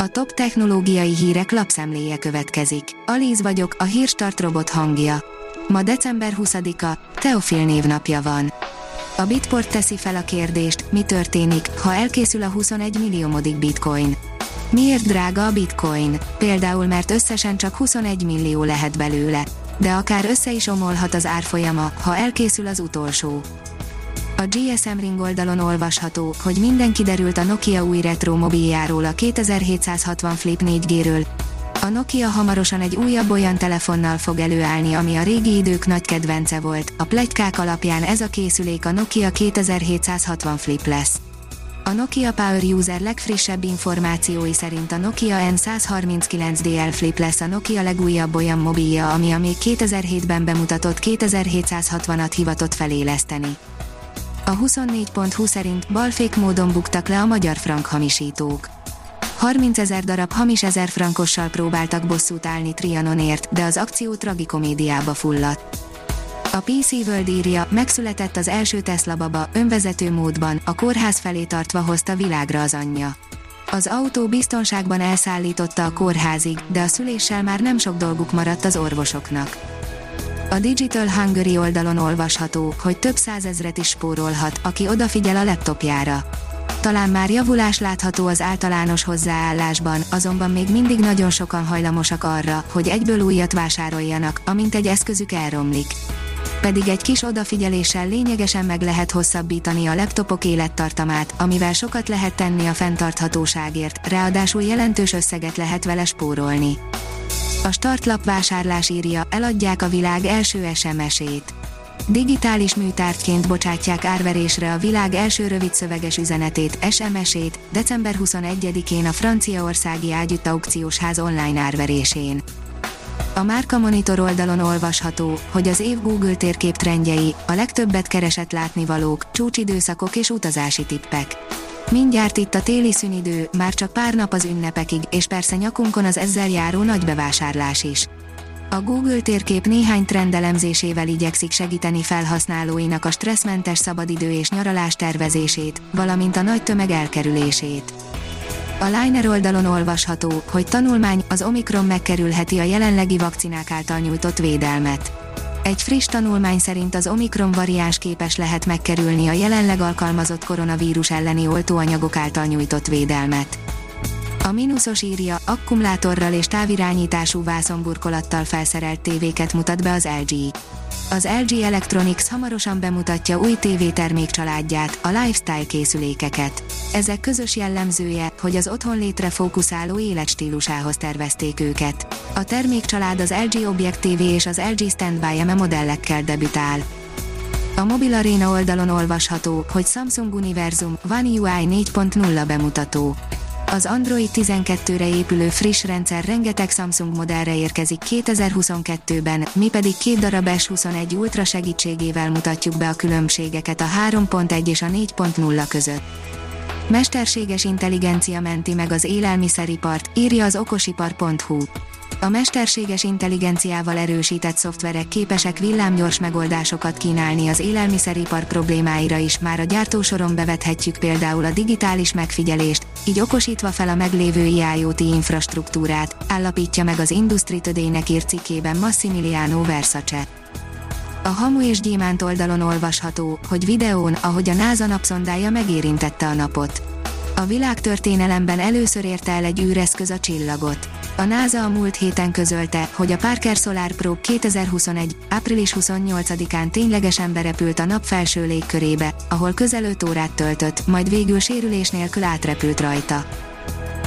A top technológiai hírek lapszemléje következik. Alíz vagyok, a hírstart robot hangja. Ma december 20-a, Teofil névnapja van. A Bitport teszi fel a kérdést, mi történik, ha elkészül a 21 milliómodik bitcoin. Miért drága a bitcoin? Például mert összesen csak 21 millió lehet belőle. De akár össze is omolhat az árfolyama, ha elkészül az utolsó. A GSM Ring oldalon olvasható, hogy minden kiderült a Nokia új retro mobiljáról a 2760 Flip 4G-ről. A Nokia hamarosan egy újabb olyan telefonnal fog előállni, ami a régi idők nagy kedvence volt. A plegykák alapján ez a készülék a Nokia 2760 Flip lesz. A Nokia Power User legfrissebb információi szerint a Nokia N139DL Flip lesz a Nokia legújabb olyan mobilja, ami a még 2007-ben bemutatott 2760-at hivatott feléleszteni. A 24.20 szerint balfék módon buktak le a magyar frank hamisítók. 30 ezer darab hamis ezer frankossal próbáltak bosszút állni Trianonért, de az akció tragikomédiába fulladt. A PC World írja, megszületett az első Tesla baba, önvezető módban, a kórház felé tartva hozta világra az anyja. Az autó biztonságban elszállította a kórházig, de a szüléssel már nem sok dolguk maradt az orvosoknak. A Digital Hungary oldalon olvasható, hogy több százezret is spórolhat, aki odafigyel a laptopjára. Talán már javulás látható az általános hozzáállásban, azonban még mindig nagyon sokan hajlamosak arra, hogy egyből újat vásároljanak, amint egy eszközük elromlik. Pedig egy kis odafigyeléssel lényegesen meg lehet hosszabbítani a laptopok élettartamát, amivel sokat lehet tenni a fenntarthatóságért, ráadásul jelentős összeget lehet vele spórolni. A startlap vásárlás írja, eladják a világ első SMS-ét. Digitális műtárgyként bocsátják árverésre a világ első rövidszöveges üzenetét, SMS-ét, december 21-én a franciaországi ágyütt aukciós ház online árverésén. A Márka Monitor oldalon olvasható, hogy az év Google térkép trendjei, a legtöbbet keresett látnivalók, csúcsidőszakok és utazási tippek. Mindjárt itt a téli szünidő, már csak pár nap az ünnepekig, és persze nyakunkon az ezzel járó nagy bevásárlás is. A Google térkép néhány trendelemzésével igyekszik segíteni felhasználóinak a stresszmentes szabadidő és nyaralás tervezését, valamint a nagy tömeg elkerülését. A Liner oldalon olvasható, hogy tanulmány az Omikron megkerülheti a jelenlegi vakcinák által nyújtott védelmet. Egy friss tanulmány szerint az Omikron variáns képes lehet megkerülni a jelenleg alkalmazott koronavírus elleni oltóanyagok által nyújtott védelmet. A mínuszos írja, akkumulátorral és távirányítású vászonburkolattal felszerelt tévéket mutat be az LG. Az LG Electronics hamarosan bemutatja új TV termékcsaládját, a lifestyle készülékeket. Ezek közös jellemzője, hogy az otthon létre fókuszáló életstílusához tervezték őket. A termékcsalád az LG Object TV és az LG Standby ME modellekkel debütál. A Mobil Arena oldalon olvasható, hogy Samsung Universum One UI 4.0 bemutató. Az Android 12-re épülő friss rendszer rengeteg Samsung modellre érkezik 2022-ben, mi pedig két darab S21 Ultra segítségével mutatjuk be a különbségeket a 3.1 és a 4.0 között. Mesterséges intelligencia menti meg az élelmiszeripart, írja az okosipar.hu. A mesterséges intelligenciával erősített szoftverek képesek villámgyors megoldásokat kínálni az élelmiszeripar problémáira is, már a gyártósoron bevethetjük például a digitális megfigyelést, így okosítva fel a meglévő IoT infrastruktúrát, állapítja meg az Industry Today-nek írt cikkében Massimiliano Versace. A Hamu és Gyémánt oldalon olvasható, hogy videón, ahogy a NASA napszondája megérintette a napot. A világtörténelemben először érte el egy űreszköz a csillagot. A NASA a múlt héten közölte, hogy a Parker Solar Probe 2021. április 28-án ténylegesen berepült a nap felső légkörébe, ahol közel 5 órát töltött, majd végül sérülés nélkül átrepült rajta.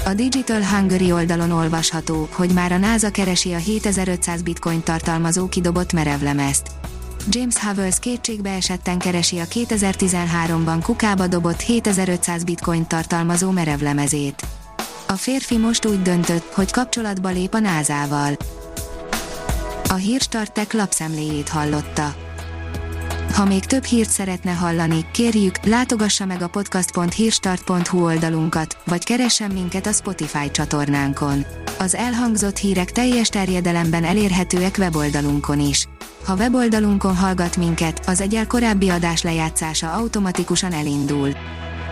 A Digital Hungary oldalon olvasható, hogy már a NASA keresi a 7500 bitcoin tartalmazó kidobott merevlemezt. James Havels kétségbe esetten keresi a 2013-ban kukába dobott 7500 bitcoin tartalmazó merevlemezét. A férfi most úgy döntött, hogy kapcsolatba lép a názával. A hírstartek lapszemléjét hallotta. Ha még több hírt szeretne hallani, kérjük, látogassa meg a podcast.hírstart.hu oldalunkat, vagy keressen minket a Spotify csatornánkon. Az elhangzott hírek teljes terjedelemben elérhetőek weboldalunkon is. Ha weboldalunkon hallgat minket, az egyel korábbi adás lejátszása automatikusan elindul.